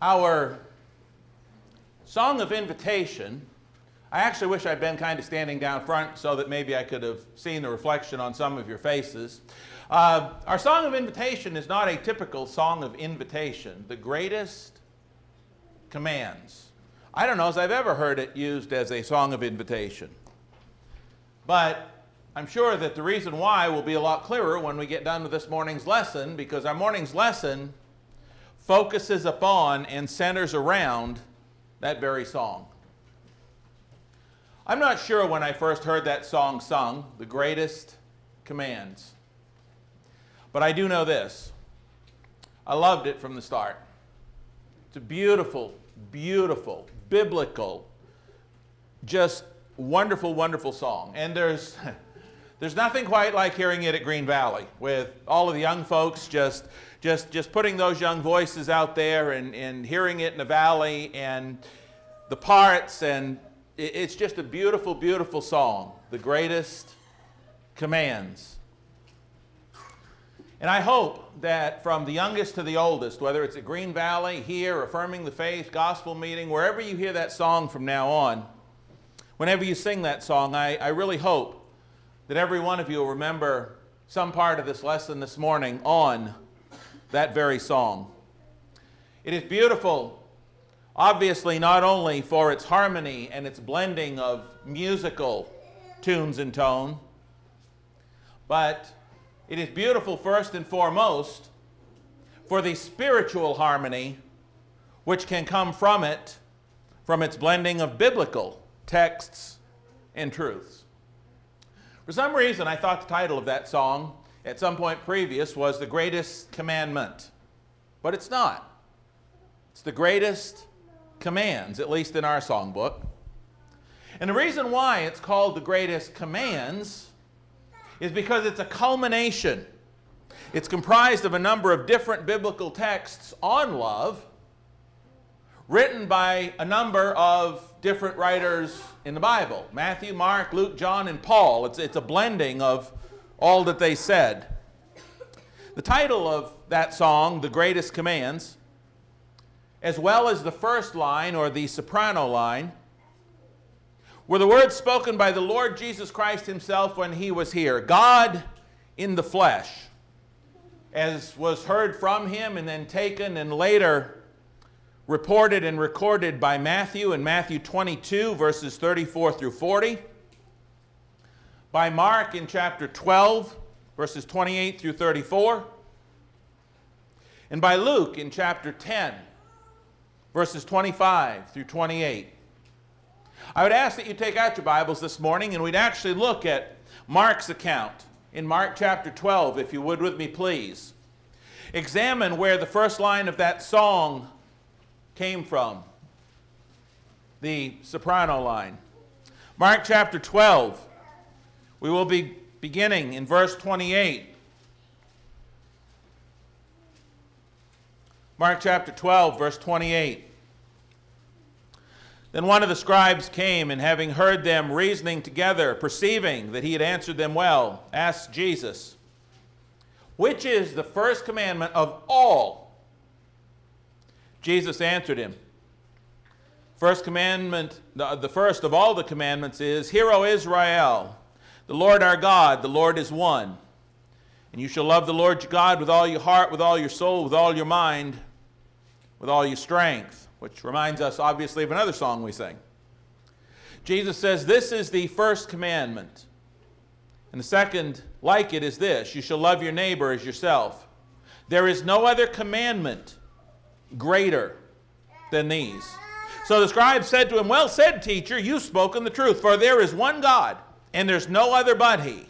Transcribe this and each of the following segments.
Our song of invitation, I actually wish I'd been kind of standing down front so that maybe I could have seen the reflection on some of your faces. Uh, our song of invitation is not a typical song of invitation. The greatest commands. I don't know as I've ever heard it used as a song of invitation. But I'm sure that the reason why will be a lot clearer when we get done with this morning's lesson because our morning's lesson focuses upon and centers around that very song. I'm not sure when I first heard that song sung, The Greatest Commands. But I do know this. I loved it from the start. It's a beautiful, beautiful, biblical, just wonderful, wonderful song. And there's there's nothing quite like hearing it at Green Valley with all of the young folks just just just putting those young voices out there and, and hearing it in the valley and the parts and it's just a beautiful, beautiful song. The greatest commands. And I hope that from the youngest to the oldest, whether it's at Green Valley, here, Affirming the Faith, Gospel Meeting, wherever you hear that song from now on, whenever you sing that song, I, I really hope that every one of you will remember some part of this lesson this morning on that very song. It is beautiful, obviously, not only for its harmony and its blending of musical tunes and tone, but it is beautiful first and foremost for the spiritual harmony which can come from it, from its blending of biblical texts and truths. For some reason, I thought the title of that song at some point previous was The Greatest Commandment, but it's not. It's the greatest commands, at least in our songbook. And the reason why it's called the greatest commands is because it's a culmination. It's comprised of a number of different biblical texts on love, written by a number of different writers in the Bible Matthew, Mark, Luke, John, and Paul. It's, it's a blending of all that they said. The title of that song, The Greatest Commands, as well as the first line or the soprano line, were the words spoken by the Lord Jesus Christ himself when he was here God in the flesh, as was heard from him and then taken and later reported and recorded by Matthew in Matthew 22, verses 34 through 40, by Mark in chapter 12, verses 28 through 34, and by Luke in chapter 10, verses 25 through 28. I would ask that you take out your Bibles this morning and we'd actually look at Mark's account in Mark chapter 12, if you would with me, please. Examine where the first line of that song came from the soprano line. Mark chapter 12, we will be beginning in verse 28. Mark chapter 12, verse 28. Then one of the scribes came, and having heard them reasoning together, perceiving that he had answered them well, asked Jesus, Which is the first commandment of all? Jesus answered him, First commandment, the first of all the commandments is, Hear, O Israel, the Lord our God, the Lord is one. And you shall love the Lord your God with all your heart, with all your soul, with all your mind, with all your strength which reminds us, obviously, of another song we sing. Jesus says, This is the first commandment. And the second, like it, is this you shall love your neighbor as yourself. There is no other commandment greater than these. So the scribe said to him, Well said, teacher, you've spoken the truth, for there is one God, and there's no other but He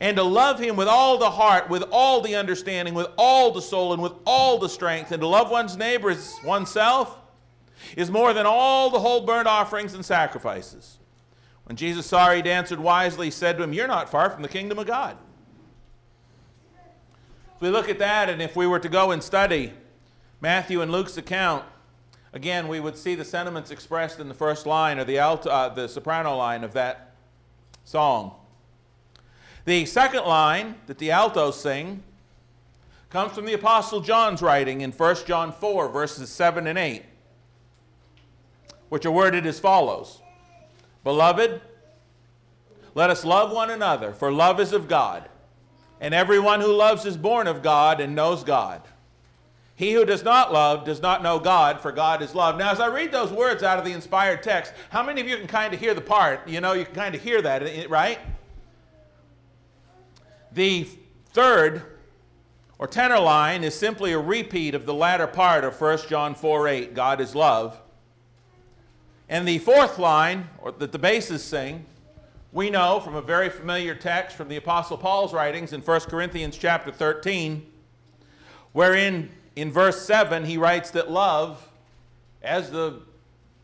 and to love him with all the heart, with all the understanding, with all the soul, and with all the strength, and to love one's neighbor as oneself, is more than all the whole burnt offerings and sacrifices. When Jesus saw he'd answered wisely, he said to him, You're not far from the kingdom of God. If we look at that, and if we were to go and study Matthew and Luke's account, again, we would see the sentiments expressed in the first line or the, alto, uh, the soprano line of that song. The second line that the altos sing comes from the Apostle John's writing in 1 John 4, verses 7 and 8, which are worded as follows Beloved, let us love one another, for love is of God. And everyone who loves is born of God and knows God. He who does not love does not know God, for God is love. Now, as I read those words out of the inspired text, how many of you can kind of hear the part? You know, you can kind of hear that, right? The third or tenor line is simply a repeat of the latter part of 1 John 4 8, God is love. And the fourth line, or that the basses sing, we know from a very familiar text from the Apostle Paul's writings in 1 Corinthians chapter 13, wherein in verse 7 he writes that love, as the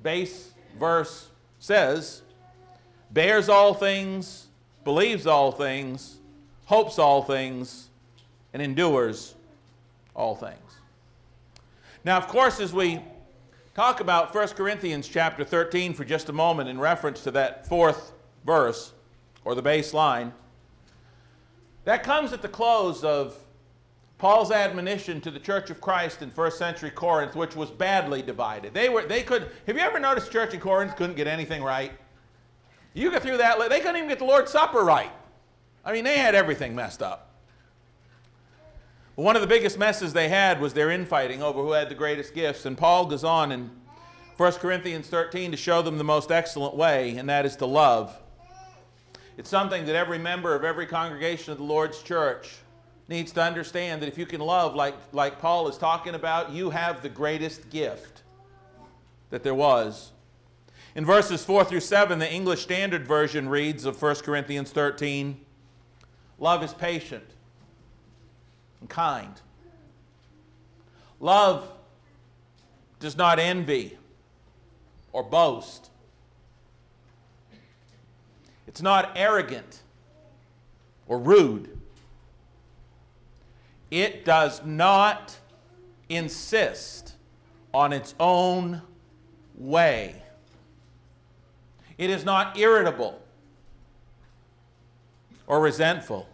bass verse says, bears all things, believes all things, hopes all things, and endures all things. Now, of course, as we talk about 1 Corinthians chapter 13 for just a moment in reference to that fourth verse or the bassline, that comes at the close of Paul's admonition to the Church of Christ in first century Corinth, which was badly divided. They were they could have you ever noticed church in Corinth couldn't get anything right? You get through that, they couldn't even get the Lord's Supper right. I mean, they had everything messed up. But one of the biggest messes they had was their infighting over who had the greatest gifts. And Paul goes on in 1 Corinthians 13 to show them the most excellent way, and that is to love. It's something that every member of every congregation of the Lord's church needs to understand that if you can love like, like Paul is talking about, you have the greatest gift that there was. In verses 4 through 7, the English Standard Version reads of 1 Corinthians 13 Love is patient and kind. Love does not envy or boast. It's not arrogant or rude. It does not insist on its own way. It is not irritable or resentful.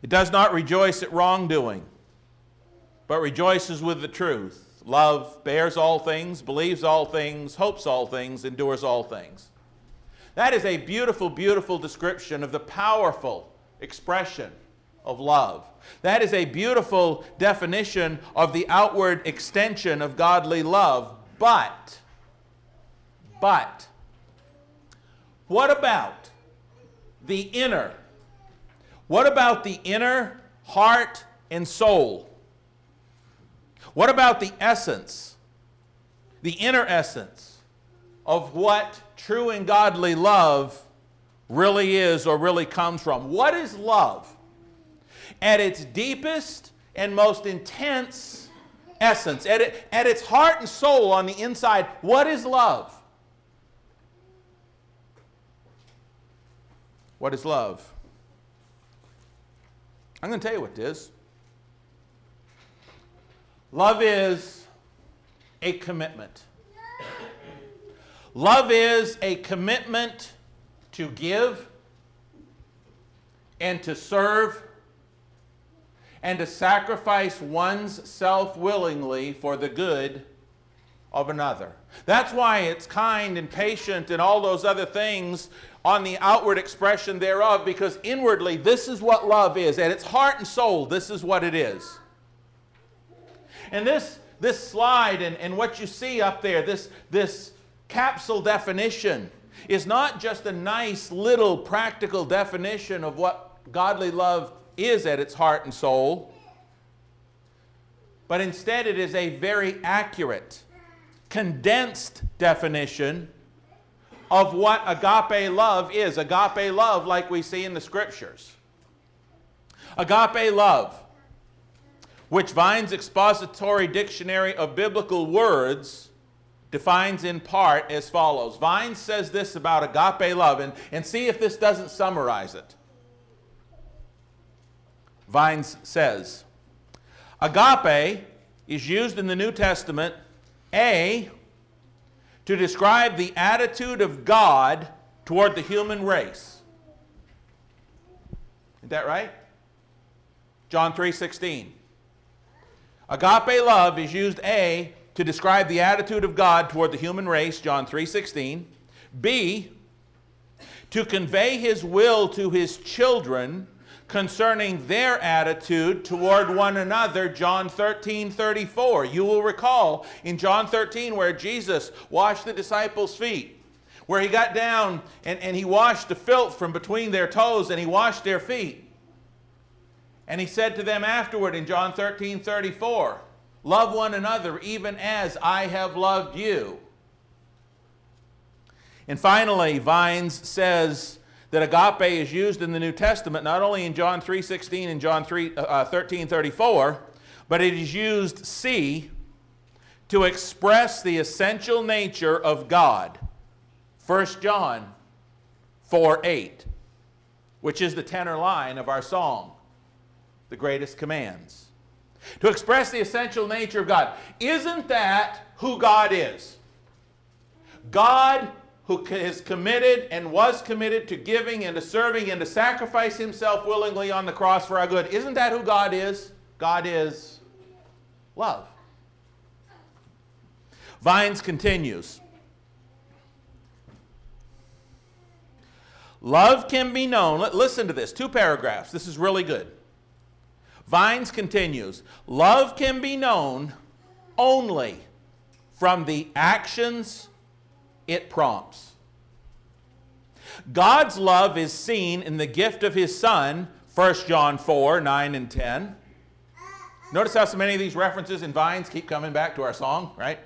It does not rejoice at wrongdoing, but rejoices with the truth. Love bears all things, believes all things, hopes all things, endures all things. That is a beautiful, beautiful description of the powerful expression of love. That is a beautiful definition of the outward extension of godly love. But, but, what about the inner? What about the inner heart and soul? What about the essence, the inner essence of what true and godly love really is or really comes from? What is love? At its deepest and most intense essence, at, it, at its heart and soul on the inside, what is love? What is love? I'm going to tell you what it is. Love is a commitment. Love is a commitment to give and to serve and to sacrifice one's self willingly for the good of another. That's why it's kind and patient and all those other things on the outward expression thereof, because inwardly, this is what love is. At its heart and soul, this is what it is. And this, this slide and, and what you see up there, this, this capsule definition, is not just a nice little practical definition of what godly love is at its heart and soul, but instead it is a very accurate, condensed definition of what agape love is. Agape love, like we see in the scriptures. Agape love, which Vine's Expository Dictionary of Biblical Words defines in part as follows. Vine says this about agape love, and, and see if this doesn't summarize it. Vines says, Agape is used in the New Testament, A, to describe the attitude of God toward the human race. Is that right? John 3:16. Agape love is used A to describe the attitude of God toward the human race, John 3:16. B to convey his will to his children concerning their attitude toward one another, John 13 34. You will recall in John 13 where Jesus washed the disciples' feet, where he got down and, and he washed the filth from between their toes and he washed their feet. And he said to them afterward in John 13 34, Love one another even as I have loved you. And finally, Vines says that agape is used in the New Testament not only in John 3:16 and John 3 uh, 34, but it is used C to express the essential nature of God. 1 John 4 8, which is the tenor line of our song the greatest commands. To express the essential nature of God. Isn't that who God is? God who is committed and was committed to giving and to serving and to sacrifice himself willingly on the cross for our good. Isn't that who God is? God is love. Vines continues. Love can be known. Listen to this, two paragraphs. This is really good. Vines continues Love can be known only from the actions it prompts. God's love is seen in the gift of his Son, 1 John 4 9 and 10. Notice how so many of these references in Vines keep coming back to our song, right?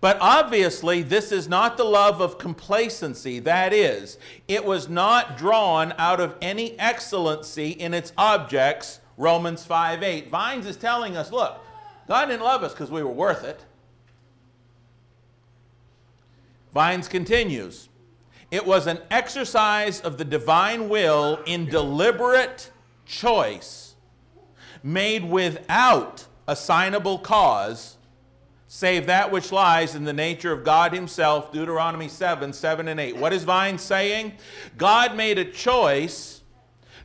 But obviously, this is not the love of complacency. That is, it was not drawn out of any excellency in its objects, Romans 5 8. Vines is telling us look, God didn't love us because we were worth it. Vines continues, it was an exercise of the divine will in deliberate choice, made without assignable cause save that which lies in the nature of God Himself, Deuteronomy 7 7 and 8. What is Vine saying? God made a choice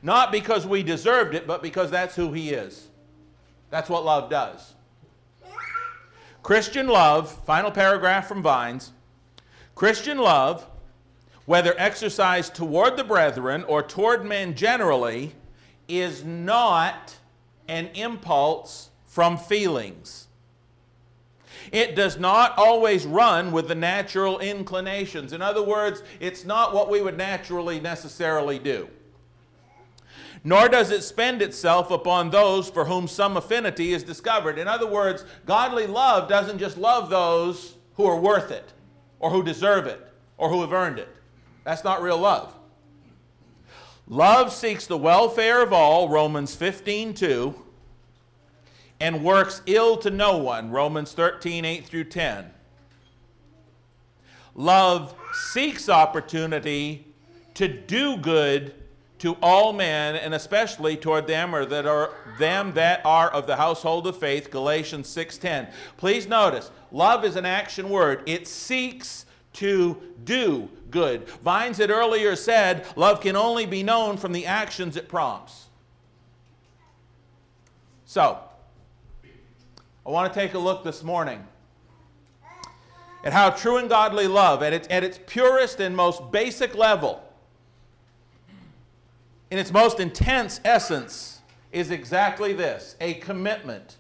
not because we deserved it, but because that's who He is. That's what love does. Christian love, final paragraph from Vines Christian love, whether exercised toward the brethren or toward men generally, is not an impulse from feelings. It does not always run with the natural inclinations. In other words, it's not what we would naturally necessarily do. Nor does it spend itself upon those for whom some affinity is discovered. In other words, godly love doesn't just love those who are worth it, or who deserve it, or who have earned it. That's not real love. Love seeks the welfare of all, Romans 15 2 and works ill to no one, Romans 13, 8 through 10. Love seeks opportunity to do good to all men and especially toward them or that are them that are of the household of faith galatians 6.10 please notice love is an action word. It seeks to do good. Vines had earlier said love can only be known from the actions it prompts. So I want to take a look this morning at how true and godly love, at its, at its purest and most basic level, in its most intense essence, is exactly this a commitment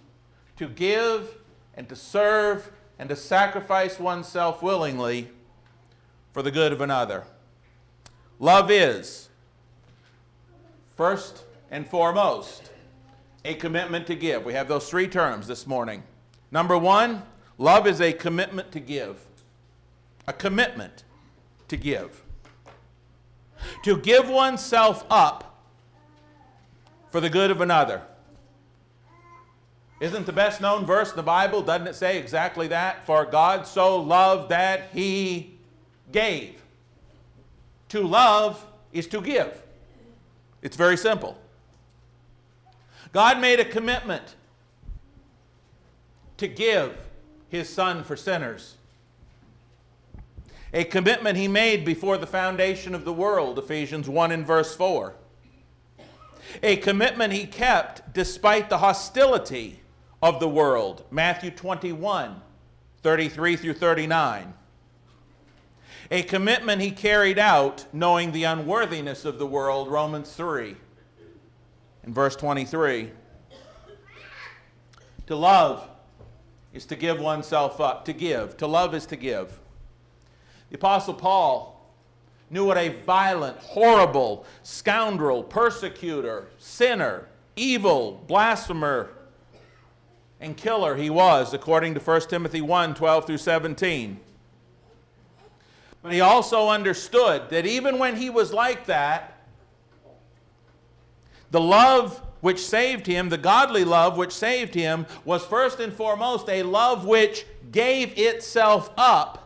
to give and to serve and to sacrifice oneself willingly for the good of another. Love is, first and foremost, a commitment to give. We have those three terms this morning. Number one, love is a commitment to give. A commitment to give. To give oneself up for the good of another. Isn't the best known verse in the Bible? Doesn't it say exactly that? For God so loved that he gave. To love is to give. It's very simple. God made a commitment to give his son for sinners. A commitment he made before the foundation of the world, Ephesians 1 and verse 4. A commitment he kept despite the hostility of the world. Matthew 21, 33 through 39. A commitment he carried out knowing the unworthiness of the world. Romans 3, in verse 23. To love is to give oneself up. To give. To love is to give. The Apostle Paul knew what a violent, horrible scoundrel, persecutor, sinner, evil, blasphemer, and killer he was, according to 1 Timothy 1 12 through 17. But he also understood that even when he was like that, the love which saved him, the godly love which saved him, was first and foremost a love which gave itself up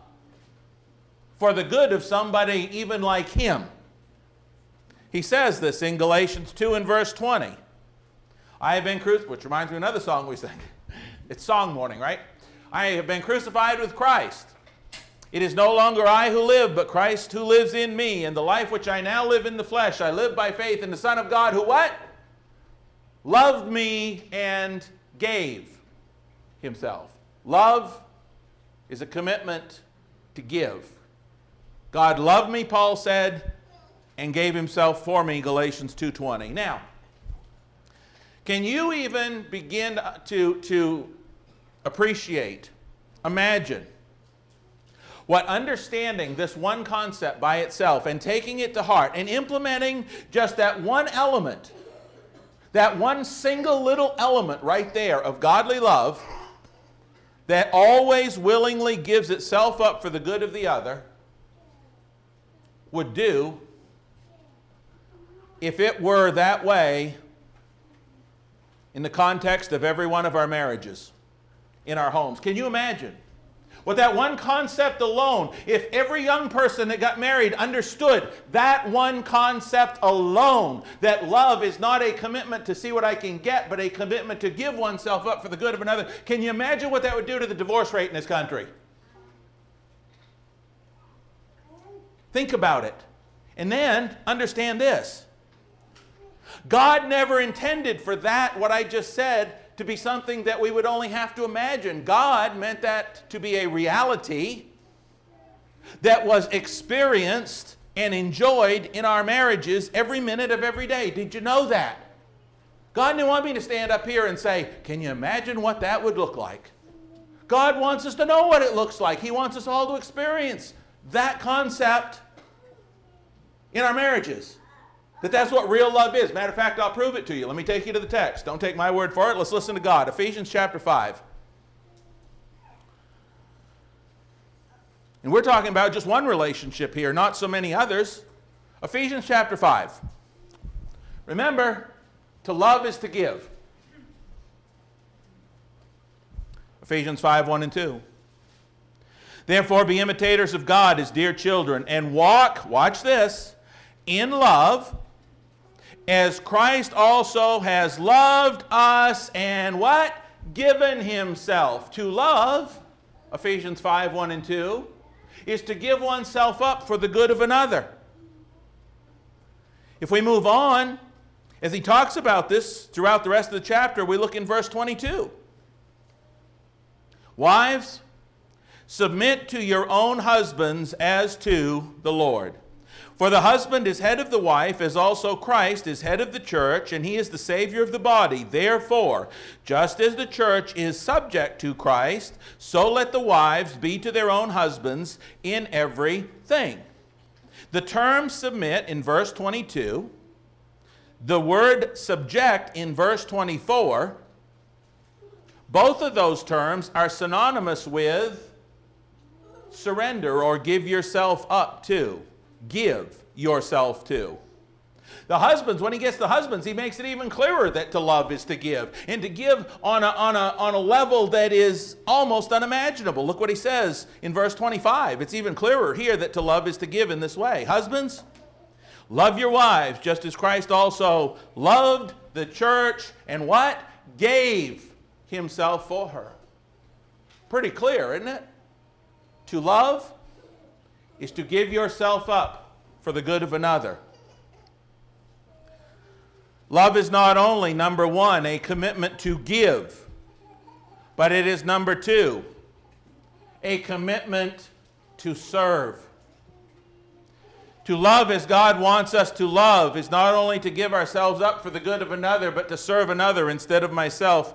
for the good of somebody even like him. He says this in Galatians 2 and verse 20. I have been crucified, which reminds me of another song we sing. It's song morning, right? I have been crucified with Christ. It is no longer I who live, but Christ who lives in me. And the life which I now live in the flesh, I live by faith in the Son of God who what? Loved me and gave himself. Love is a commitment to give. God loved me, Paul said, and gave himself for me, Galatians 2:20. Now, can you even begin to, to appreciate, imagine what understanding this one concept by itself and taking it to heart and implementing just that one element, that one single little element right there of godly love that always willingly gives itself up for the good of the other would do if it were that way in the context of every one of our marriages in our homes. Can you imagine? With that one concept alone, if every young person that got married understood that one concept alone, that love is not a commitment to see what I can get, but a commitment to give oneself up for the good of another, can you imagine what that would do to the divorce rate in this country? Think about it. And then understand this God never intended for that, what I just said, to be something that we would only have to imagine. God meant that to be a reality that was experienced and enjoyed in our marriages every minute of every day. Did you know that? God didn't want me to stand up here and say, Can you imagine what that would look like? God wants us to know what it looks like. He wants us all to experience that concept in our marriages. That that's what real love is. Matter of fact, I'll prove it to you. Let me take you to the text. Don't take my word for it. Let's listen to God. Ephesians chapter 5. And we're talking about just one relationship here, not so many others. Ephesians chapter 5. Remember, to love is to give. Ephesians 5 1 and 2. Therefore, be imitators of God as dear children, and walk, watch this, in love, as Christ also has loved us and what? Given himself. To love, Ephesians 5 1 and 2, is to give oneself up for the good of another. If we move on, as he talks about this throughout the rest of the chapter, we look in verse 22. Wives, Submit to your own husbands as to the Lord. For the husband is head of the wife, as also Christ is head of the church, and he is the Savior of the body. Therefore, just as the church is subject to Christ, so let the wives be to their own husbands in everything. The term submit in verse 22, the word subject in verse 24, both of those terms are synonymous with surrender or give yourself up to. Give yourself to. The husbands, when he gets the husbands, he makes it even clearer that to love is to give. And to give on a, on, a, on a level that is almost unimaginable. Look what he says in verse 25. It's even clearer here that to love is to give in this way. Husbands, love your wives, just as Christ also loved the church and what? Gave himself for her. Pretty clear, isn't it? To love is to give yourself up for the good of another. Love is not only, number one, a commitment to give, but it is number two, a commitment to serve. To love as God wants us to love is not only to give ourselves up for the good of another, but to serve another instead of myself.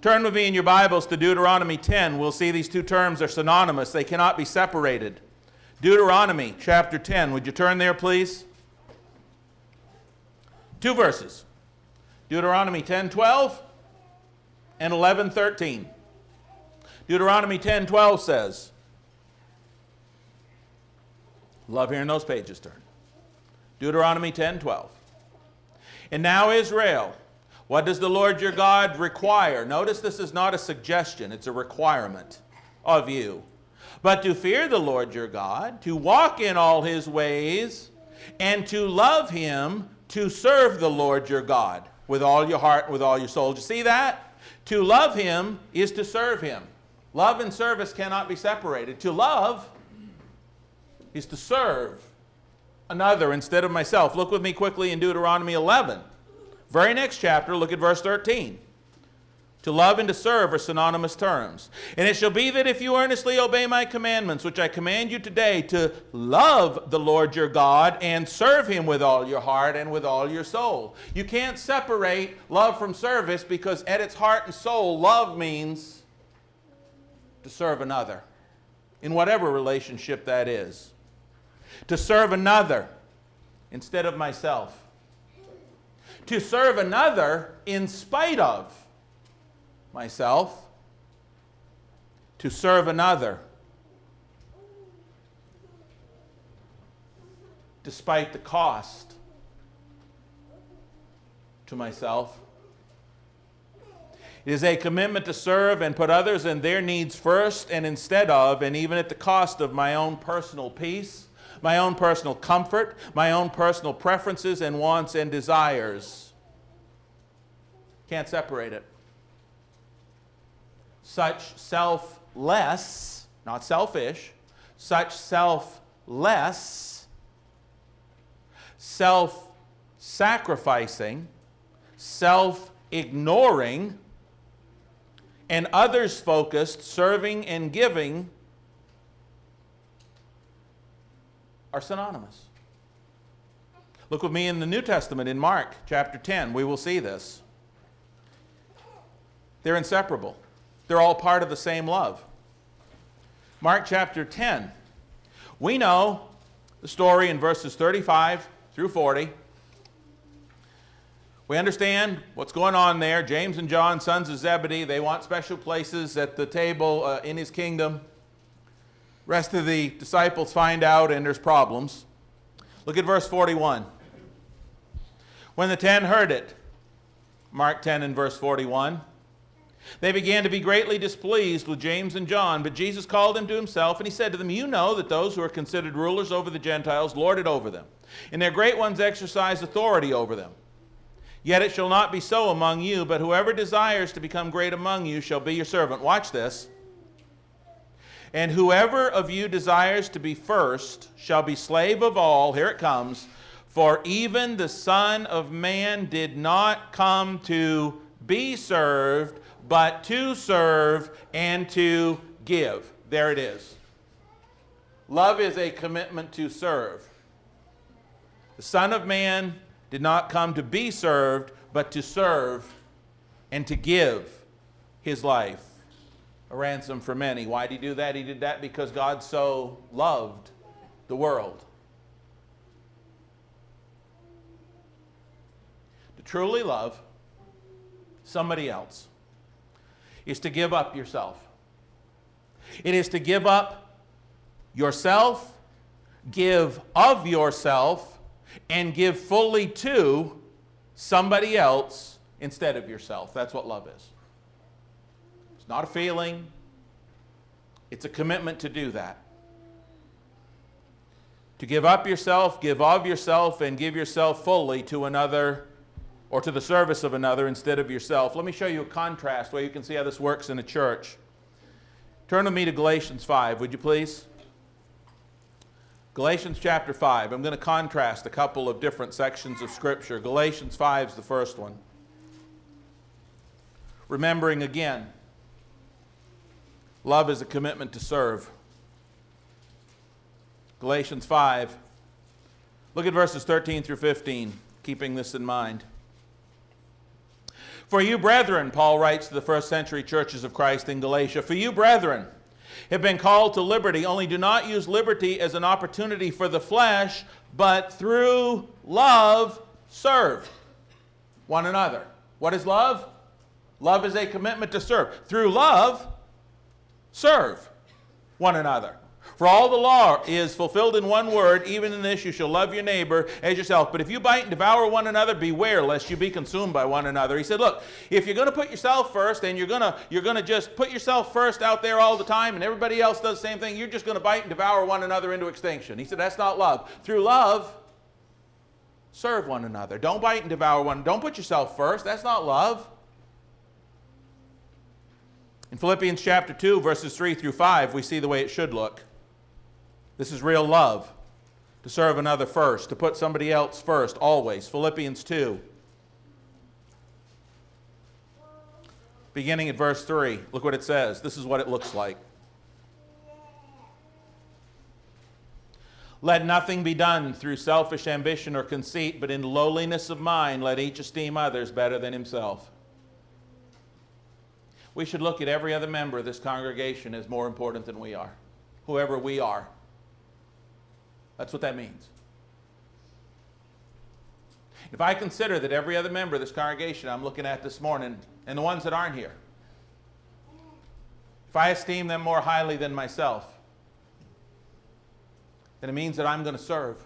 Turn with me in your Bibles to Deuteronomy 10. We'll see these two terms are synonymous, they cannot be separated. Deuteronomy chapter 10. Would you turn there, please? Two verses Deuteronomy 10 12 and 11 13. Deuteronomy 10 12 says, Love hearing those pages turn. Deuteronomy 10 12. And now, Israel, what does the Lord your God require? Notice this is not a suggestion, it's a requirement of you. But to fear the Lord your God, to walk in all his ways, and to love him, to serve the Lord your God with all your heart, with all your soul. Do you see that? To love him is to serve him. Love and service cannot be separated. To love is to serve another instead of myself. Look with me quickly in Deuteronomy 11. Very next chapter, look at verse 13. To love and to serve are synonymous terms. And it shall be that if you earnestly obey my commandments, which I command you today, to love the Lord your God and serve him with all your heart and with all your soul. You can't separate love from service because at its heart and soul, love means to serve another in whatever relationship that is to serve another instead of myself, to serve another in spite of myself, to serve another despite the cost to myself. It is a commitment to serve and put others and their needs first and instead of, and even at the cost of my own personal peace my own personal comfort, my own personal preferences and wants and desires. Can't separate it. Such selfless, not selfish, such selfless, self sacrificing, self ignoring, and others focused serving and giving are synonymous. Look with me in the New Testament in Mark chapter 10. We will see this. They're inseparable, they're all part of the same love. Mark chapter 10. We know the story in verses 35 through 40. We understand what's going on there. James and John, sons of Zebedee, they want special places at the table uh, in his kingdom. Rest of the disciples find out and there's problems. Look at verse 41. When the ten heard it, Mark 10 and verse 41, they began to be greatly displeased with James and John, but Jesus called them to himself and he said to them, You know that those who are considered rulers over the Gentiles lord it over them, and their great ones exercise authority over them. Yet it shall not be so among you, but whoever desires to become great among you shall be your servant. Watch this. And whoever of you desires to be first shall be slave of all. Here it comes. For even the Son of Man did not come to be served, but to serve and to give. There it is. Love is a commitment to serve. The Son of Man did not come to be served, but to serve and to give his life a ransom for many. Why did he do that? He did that because God so loved the world. To truly love somebody else is to give up yourself. It is to give up yourself, give of yourself, and give fully to somebody else instead of yourself. That's what love is. It's not a feeling, it's a commitment to do that. To give up yourself, give of yourself, and give yourself fully to another or to the service of another instead of yourself. Let me show you a contrast where you can see how this works in a church. Turn with me to Galatians 5, would you please? Galatians chapter 5. I'm going to contrast a couple of different sections of Scripture. Galatians 5 is the first one. Remembering again, love is a commitment to serve. Galatians 5. Look at verses 13 through 15, keeping this in mind. For you, brethren, Paul writes to the first century churches of Christ in Galatia, for you, brethren, have been called to liberty, only do not use liberty as an opportunity for the flesh, but through love serve one another. What is love? Love is a commitment to serve. Through love, serve one another. For all the law is fulfilled in one word, even in this you shall love your neighbor as yourself. But if you bite and devour one another, beware lest you be consumed by one another. He said, Look, if you're going to put yourself first and you're going to you're going to just put yourself first out there all the time and everybody else does the same thing, you're just going to bite and devour one another into extinction. He said, That's not love. Through love, serve one another. Don't bite and devour one. Don't put yourself first. That's not love. In Philippians chapter 2, verses 3 through 5, we see the way it should look. This is real love. To serve another first, to put somebody else first, always. Philippians 2. Beginning at verse 3, look what it says. This is what it looks like. Let nothing be done through selfish ambition or conceit, but in lowliness of mind, let each esteem others better than himself. We should look at every other member of this congregation as more important than we are, whoever we are. That's what that means. If I consider that every other member of this congregation I'm looking at this morning, and the ones that aren't here, if I esteem them more highly than myself, then it means that I'm going to serve.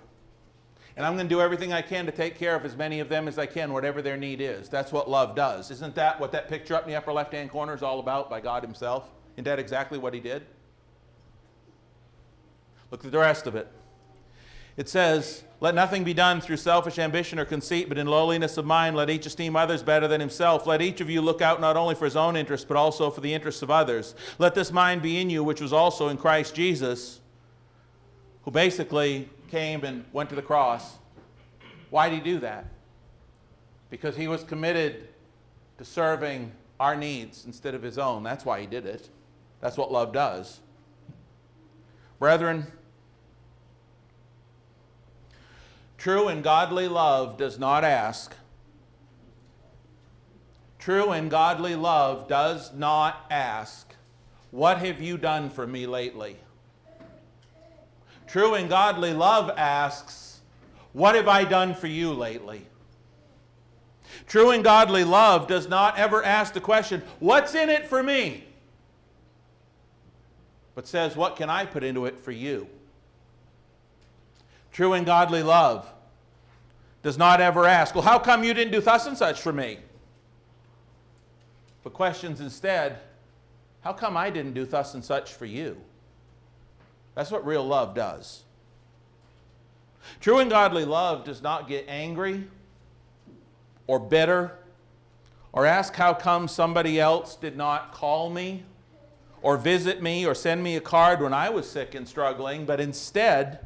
And I'm going to do everything I can to take care of as many of them as I can, whatever their need is. That's what love does. Isn't that what that picture up in the upper left hand corner is all about by God Himself? Isn't that exactly what He did? Look at the rest of it. It says, Let nothing be done through selfish ambition or conceit, but in lowliness of mind, let each esteem others better than himself. Let each of you look out not only for his own interests, but also for the interests of others. Let this mind be in you, which was also in Christ Jesus, who basically came and went to the cross. Why did he do that? Because he was committed to serving our needs instead of his own. That's why he did it. That's what love does. Brethren, True and godly love does not ask. True and godly love does not ask, What have you done for me lately? True and godly love asks, What have I done for you lately? True and godly love does not ever ask the question, What's in it for me? But says, What can I put into it for you? True and godly love does not ever ask, Well, how come you didn't do thus and such for me? But questions instead, How come I didn't do thus and such for you? That's what real love does. True and godly love does not get angry or bitter or ask how come somebody else did not call me or visit me or send me a card when I was sick and struggling, but instead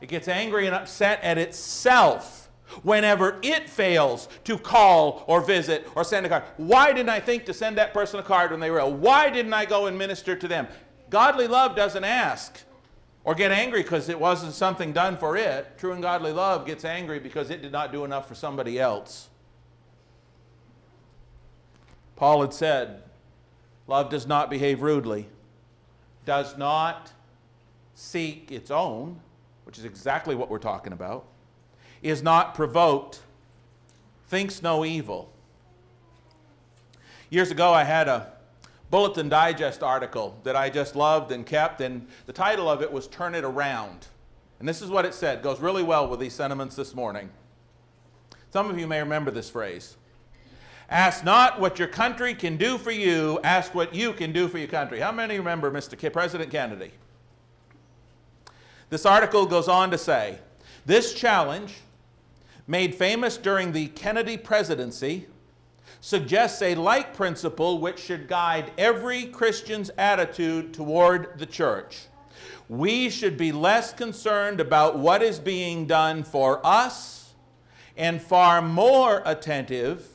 it gets angry and upset at itself whenever it fails to call or visit or send a card. Why didn't I think to send that person a card when they were ill? Why didn't I go and minister to them? Godly love doesn't ask or get angry because it wasn't something done for it. True and godly love gets angry because it did not do enough for somebody else. Paul had said, Love does not behave rudely, does not seek its own which is exactly what we're talking about, is not provoked, thinks no evil. Years ago, I had a Bulletin Digest article that I just loved and kept, and the title of it was Turn It Around. And this is what it said, it goes really well with these sentiments this morning. Some of you may remember this phrase. Ask not what your country can do for you, ask what you can do for your country. How many remember Mr. K- President Kennedy? This article goes on to say this challenge, made famous during the Kennedy presidency, suggests a like principle which should guide every Christian's attitude toward the church. We should be less concerned about what is being done for us and far more attentive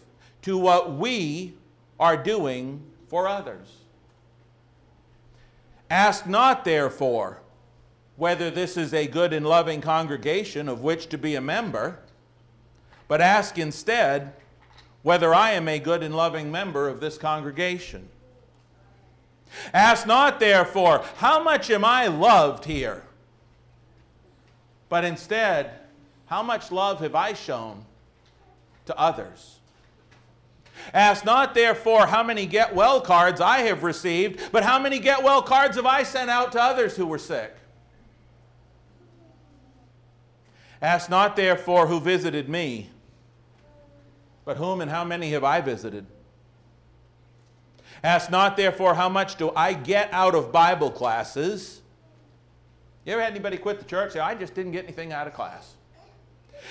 to what we are doing for others. Ask not, therefore, whether this is a good and loving congregation of which to be a member, but ask instead whether I am a good and loving member of this congregation. Ask not, therefore, how much am I loved here, but instead, how much love have I shown to others? Ask not, therefore, how many get well cards I have received, but how many get well cards have I sent out to others who were sick? Ask not, therefore, who visited me, but whom and how many have I visited? Ask not, therefore, how much do I get out of Bible classes? You ever had anybody quit the church say, I just didn't get anything out of class?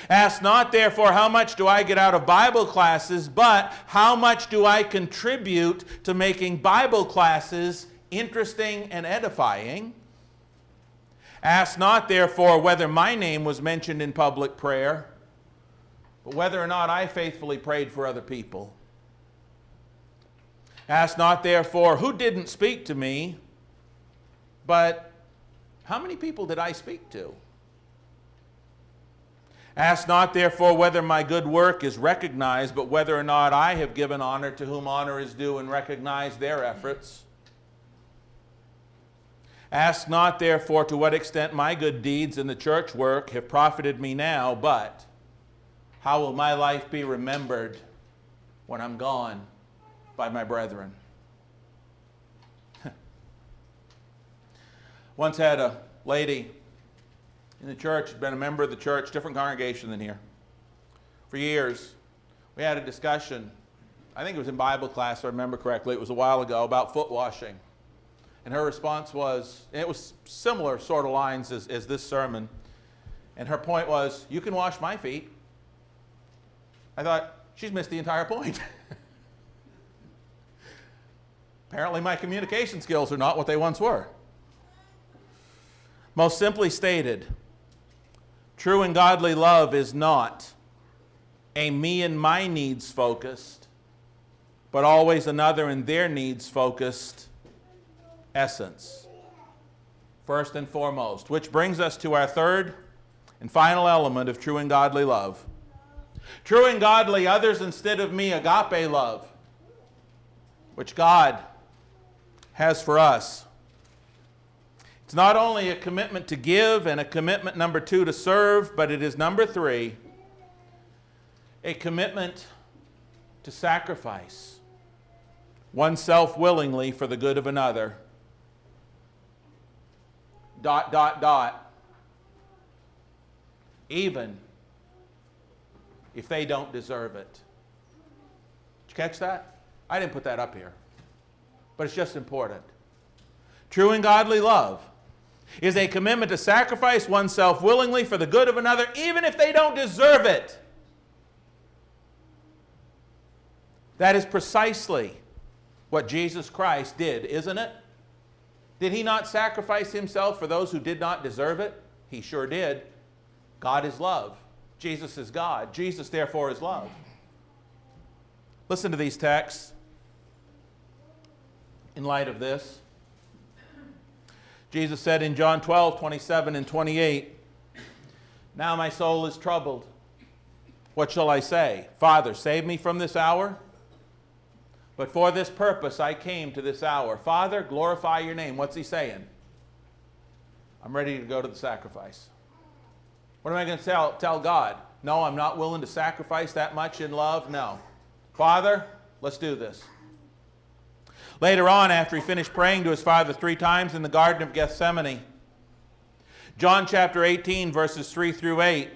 Ask not, therefore, how much do I get out of Bible classes, but how much do I contribute to making Bible classes interesting and edifying? Ask not, therefore, whether my name was mentioned in public prayer, but whether or not I faithfully prayed for other people. Ask not, therefore, who didn't speak to me, but how many people did I speak to? Ask not, therefore, whether my good work is recognized, but whether or not I have given honor to whom honor is due and recognized their efforts. Ask not, therefore, to what extent my good deeds in the church work have profited me now, but how will my life be remembered when I'm gone by my brethren? Once had a lady in the church, been a member of the church, different congregation than here, for years. We had a discussion, I think it was in Bible class, if I remember correctly, it was a while ago, about foot washing. And her response was, and it was similar sort of lines as, as this sermon. And her point was, You can wash my feet. I thought, She's missed the entire point. Apparently, my communication skills are not what they once were. Most simply stated, true and godly love is not a me and my needs focused, but always another and their needs focused essence, first and foremost. Which brings us to our third and final element of true and godly love. True and godly, others instead of me, agape love, which God has for us. It's not only a commitment to give and a commitment, number two, to serve, but it is number three, a commitment to sacrifice oneself willingly for the good of another dot, dot, dot, even if they don't deserve it. Did you catch that? I didn't put that up here, but it's just important. True and godly love is a commitment to sacrifice oneself willingly for the good of another, even if they don't deserve it. That is precisely what Jesus Christ did, isn't it? Did he not sacrifice himself for those who did not deserve it? He sure did. God is love. Jesus is God. Jesus, therefore, is love. Listen to these texts in light of this. Jesus said in John 12, 27 and 28, Now my soul is troubled. What shall I say? Father, save me from this hour? But for this purpose I came to this hour. Father, glorify your name. What's he saying? I'm ready to go to the sacrifice. What am I going to tell, tell God? No, I'm not willing to sacrifice that much in love. No. Father, let's do this. Later on, after he finished praying to his father three times in the Garden of Gethsemane, John chapter 18, verses 3 through 8,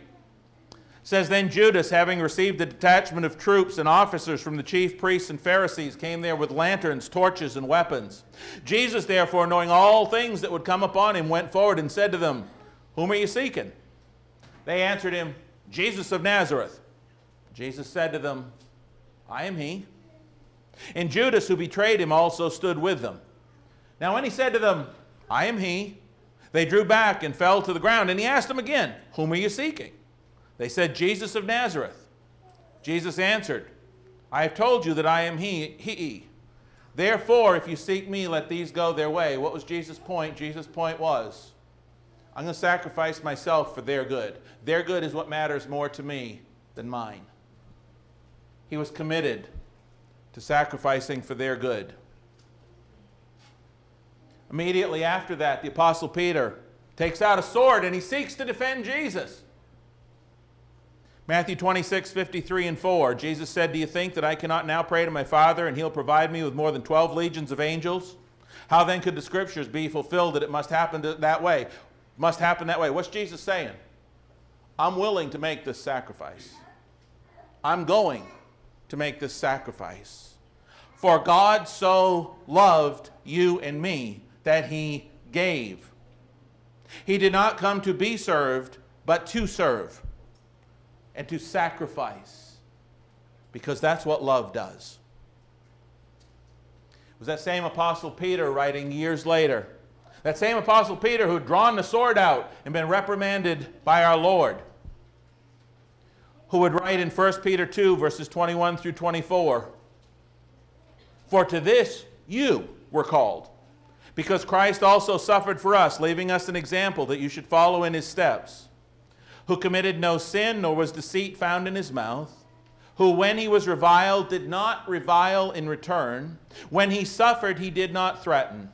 says then Judas, having received a detachment of troops and officers from the chief priests and Pharisees, came there with lanterns, torches, and weapons. Jesus, therefore, knowing all things that would come upon him, went forward and said to them, Whom are you seeking? They answered him, Jesus of Nazareth. Jesus said to them, I am he. And Judas, who betrayed him, also stood with them. Now, when he said to them, I am he, They drew back and fell to the ground, and he asked them again, Whom are you seeking? They said, Jesus of Nazareth. Jesus answered, I have told you that I am he. he. Therefore, if you seek me, let these go their way. What was Jesus' point? Jesus' point was, I'm going to sacrifice myself for their good. Their good is what matters more to me than mine. He was committed to sacrificing for their good. Immediately after that, the Apostle Peter takes out a sword and he seeks to defend Jesus. Matthew 26, 53 and 4. Jesus said, Do you think that I cannot now pray to my Father and he'll provide me with more than 12 legions of angels? How then could the scriptures be fulfilled that it must happen that way? Must happen that way. What's Jesus saying? I'm willing to make this sacrifice. I'm going to make this sacrifice. For God so loved you and me that he gave. He did not come to be served, but to serve and to sacrifice, because that's what love does. It was that same Apostle Peter writing years later. That same Apostle Peter who'd drawn the sword out and been reprimanded by our Lord, who would write in 1 Peter 2, verses 21 through 24 For to this you were called because Christ also suffered for us, leaving us an example that you should follow in his steps, who committed no sin, nor was deceit found in his mouth, who, when he was reviled, did not revile in return, when he suffered, he did not threaten,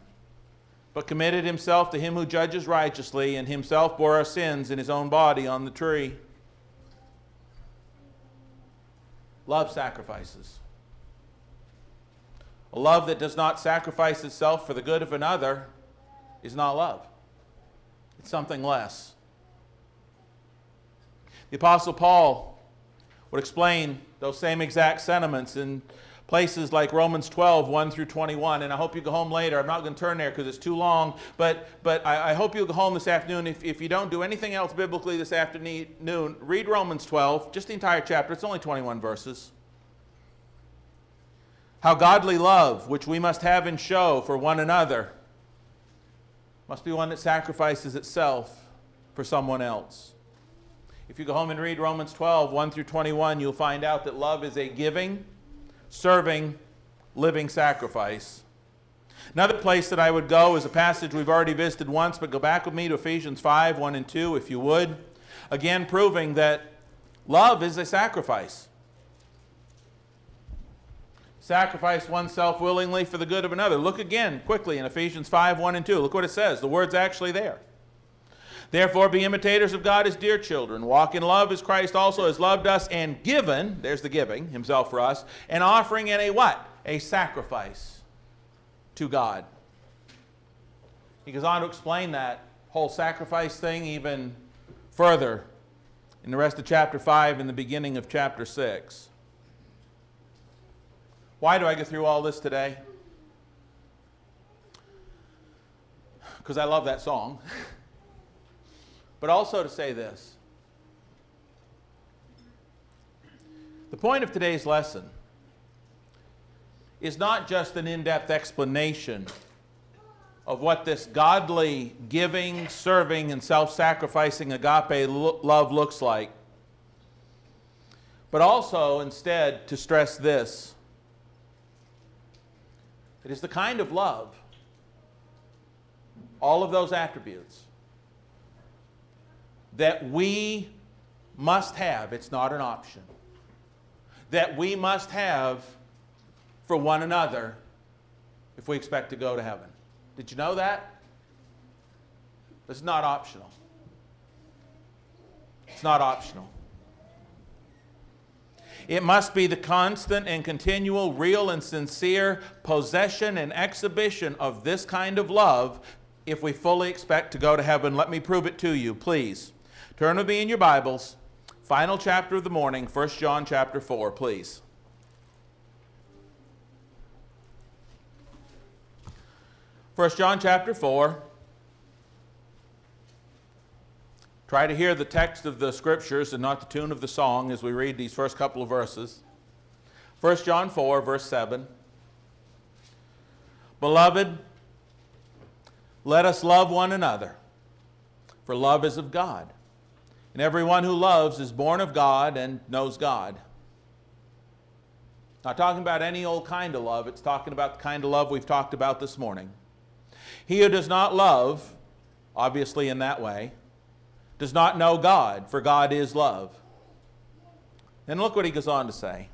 but committed himself to him who judges righteously, and himself bore our sins in his own body on the tree. Love sacrifices. A love that does not sacrifice itself for the good of another is not love, it's something less. The Apostle Paul would explain those same exact sentiments in places like Romans 12, 1 through 21. And I hope you go home later. I'm not going to turn there because it's too long, but, but I, I, hope you'll go home this afternoon. If, if you don't do anything else biblically this afternoon, read Romans 12, just the entire chapter. It's only 21 verses. How godly love, which we must have and show for one another, must be one that sacrifices itself for someone else. If you go home and read Romans 12, 1 through 21, you'll find out that love is a giving, serving, living sacrifice. Another place that I would go is a passage we've already visited once, but go back with me to Ephesians 5, 1 and 2, if you would. Again, proving that love is a sacrifice sacrifice oneself willingly for the good of another. Look again quickly in Ephesians 5 1 and 2. Look what it says. The word's actually there. Therefore, be imitators of God as dear children. Walk in love as Christ also has loved us and given, there's the giving, himself for us, an offering and a what? A sacrifice to God. He goes on to explain that whole sacrifice thing even further in the rest of chapter 5 and the beginning of chapter 6. Why do I go through all this today? Because I love that song. but also to say this. The point of today's lesson is not just an in depth explanation of what this godly, giving, serving, and self sacrificing agape love looks like, but also instead to stress this it is the kind of love, all of those attributes, that we must have. It's not an option. That we must have for one another if we expect to go to heaven. Did you know that? It's not optional. It's not optional. It must be the constant and continual, real and sincere possession and exhibition of this kind of love if we fully expect to go to heaven. Let me prove it to you, please. Turn with me in your Bibles. Final chapter of the morning, 1 John chapter 4, please. First John chapter 4. Try to hear the text of the scriptures and not the tune of the song as we read these first couple of verses. 1 John 4, verse 7. Beloved, let us love one another, for love is of God. And everyone who loves is born of God and knows God. Not talking about any old kind of love, it's talking about the kind of love we've talked about this morning. He who does not love, obviously in that way, does not know God, for God is love. And look what he goes on to say.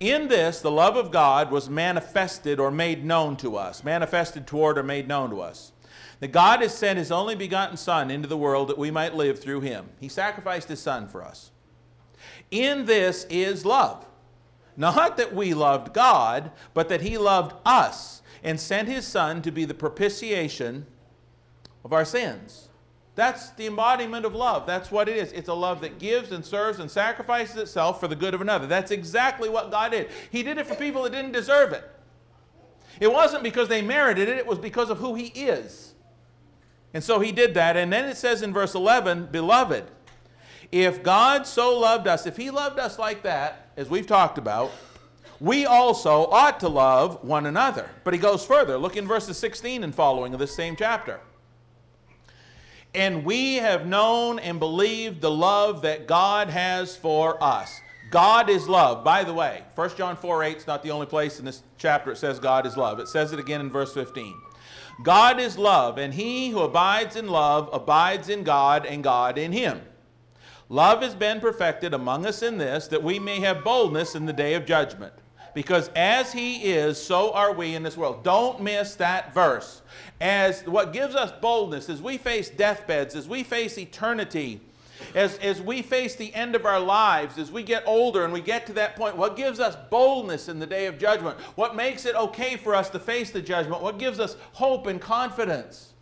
In this, the love of God was manifested or made known to us, manifested toward or made known to us. That God has sent his only begotten Son into the world that we might live through him. He sacrificed his Son for us. In this is love. Not that we loved God, but that he loved us and sent his Son to be the propitiation of our sins. That's the embodiment of love. That's what it is. It's a love that gives and serves and sacrifices itself for the good of another. That's exactly what God did. He did it for people that didn't deserve it. It wasn't because they merited it, it was because of who He is. And so He did that. And then it says in verse 11, Beloved, if God so loved us, if He loved us like that, as we've talked about, we also ought to love one another. But He goes further. Look in verses 16 and following of this same chapter and we have known and believed the love that God has for us. God is love. By the way, 1 John 4 8 is not the only place in this chapter it says God is love. It says it again in verse 15. God is love, and he who abides in love abides in God, and God in him. Love has been perfected among us in this, that we may have boldness in the day of judgment. Because as he is, so are we in this world. Don't miss that verse as what gives us boldness as we face deathbeds, as we face eternity, as, as we face the end of our lives, as we get older and we get to that point, what gives us boldness in the day of judgment? What makes it okay for us to face the judgment? What gives us hope and confidence?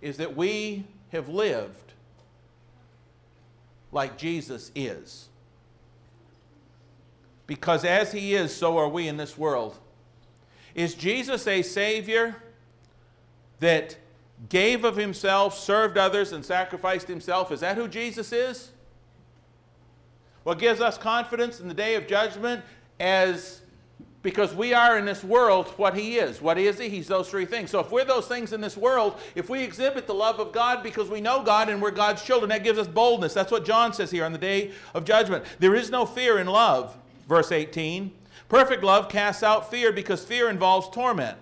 Is that we have lived like Jesus is because as he is, so are we in this world. Is Jesus a Savior that gave of himself, served others, and sacrificed himself? Is that who Jesus is? What gives us confidence in the day of judgment as because we are in this world what he is. What is he? He's those three things. So if we're those things in this world, if we exhibit the love of God because we know God and we're God's children, that gives us boldness. That's what John says here on the day of judgment. There is no fear in love. Verse 18 Perfect love casts out fear because fear involves torment.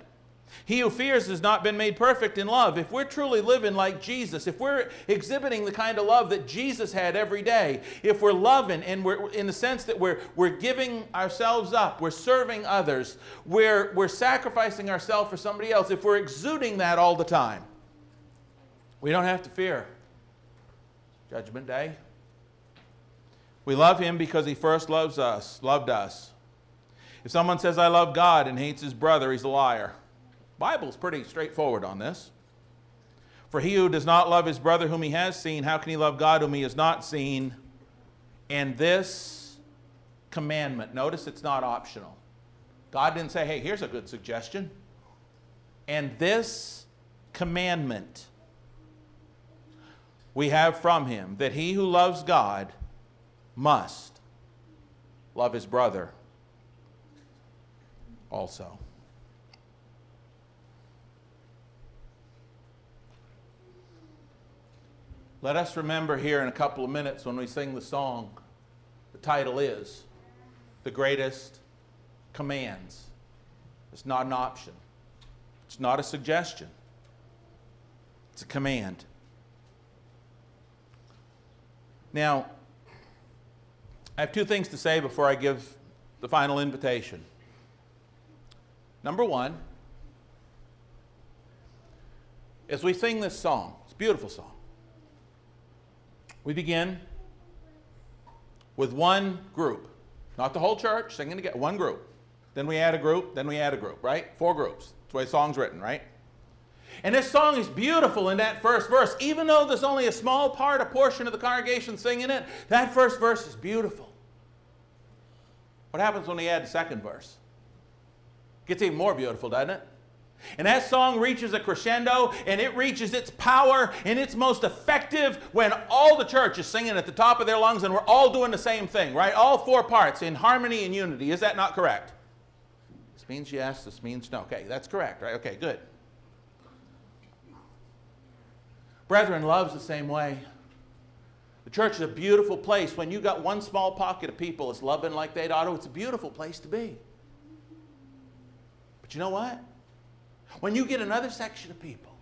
He who fears has not been made perfect in love. If we're truly living like Jesus, if we're exhibiting the kind of love that Jesus had every day, if we're loving and we're in the sense that we're, we're giving ourselves up, we're serving others, we're, we're sacrificing ourselves for somebody else, if we're exuding that all the time, we don't have to fear Judgment Day. We love him because he first loves us, loved us. If someone says I love God and hates his brother, he's a liar. Bible's pretty straightforward on this. For he who does not love his brother whom he has seen, how can he love God whom he has not seen? And this commandment, notice it's not optional. God didn't say, hey, here's a good suggestion. And this commandment we have from him that he who loves God must love his brother also. Let us remember here in a couple of minutes when we sing the song, the title is The Greatest Commands. It's not an option, it's not a suggestion, it's a command. Now, I have two things to say before I give the final invitation. Number one, as we sing this song, it's a beautiful song, we begin with one group, not the whole church, singing together, one group. Then we add a group, then we add a group, right? Four groups. That's the way the song's written, right? And this song is beautiful in that first verse. Even though there's only a small part, a portion of the congregation singing it, that first verse is beautiful. What happens when we add the second verse? It Gets even more beautiful, doesn't it? And that song reaches a crescendo and it reaches its power and its most effective when all the church is singing at the top of their lungs and we're all doing the same thing, right? All four parts in harmony and unity. Is that not correct? This means yes, this means no. Okay, that's correct, right? Okay, good. Brethren, love's the same way. The church is a beautiful place. When you got one small pocket of people that's loving like they'd ought to, it's a beautiful place to be. But you know what? When you get another section of people,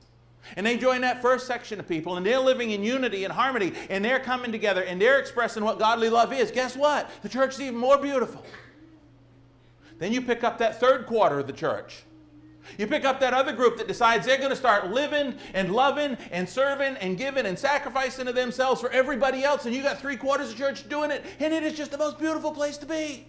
and they join that first section of people, and they're living in unity and harmony, and they're coming together, and they're expressing what godly love is, guess what? The church is even more beautiful. Then you pick up that third quarter of the church. You pick up that other group that decides they're going to start living and loving and serving and giving and sacrificing to themselves for everybody else, and you got three quarters of church doing it, and it is just the most beautiful place to be.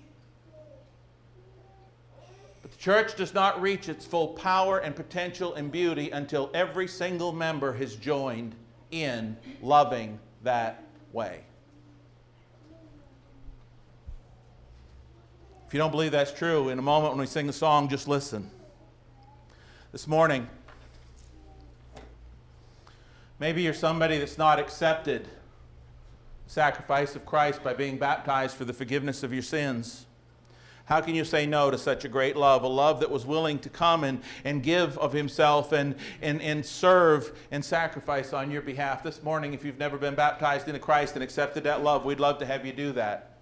Church does not reach its full power and potential and beauty until every single member has joined in loving that way. If you don't believe that's true, in a moment when we sing the song, just listen. This morning, maybe you're somebody that's not accepted the sacrifice of Christ by being baptized for the forgiveness of your sins. How can you say no to such a great love? A love that was willing to come and, and give of himself and, and, and serve and sacrifice on your behalf. This morning, if you've never been baptized into Christ and accepted that love, we'd love to have you do that.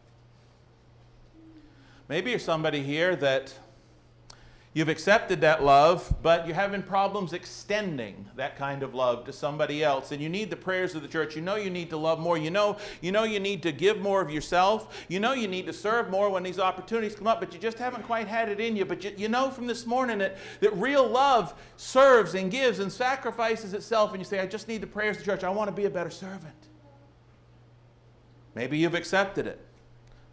Maybe you're somebody here that you've accepted that love, but you're having problems extending that kind of love to somebody else. And you need the prayers of the church. You know you need to love more. You know, you know you need to give more of yourself. You know you need to serve more when these opportunities come up, but you just haven't quite had it in you. But you, you know from this morning that, that real love serves and gives and sacrifices itself. And you say, I just need the prayers of the church. I want to be a better servant. Maybe you've accepted it.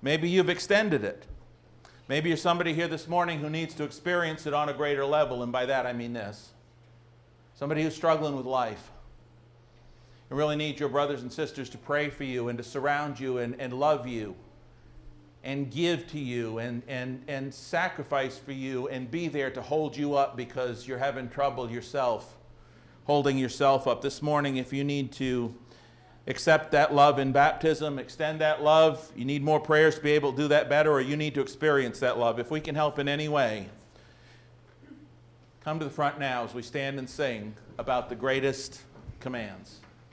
Maybe you've extended it. Maybe you're somebody here this morning who needs to experience it on a greater level, and by that I mean this somebody who's struggling with life. You really need your brothers and sisters to pray for you and to surround you and, and love you and give to you and, and, and sacrifice for you and be there to hold you up because you're having trouble yourself, holding yourself up. This morning, if you need to accept that love in baptism, extend that love. You need more prayers to be able to do that better, or you need to experience that love. If we can help in any way, come to the front now as we stand and sing about the greatest commands.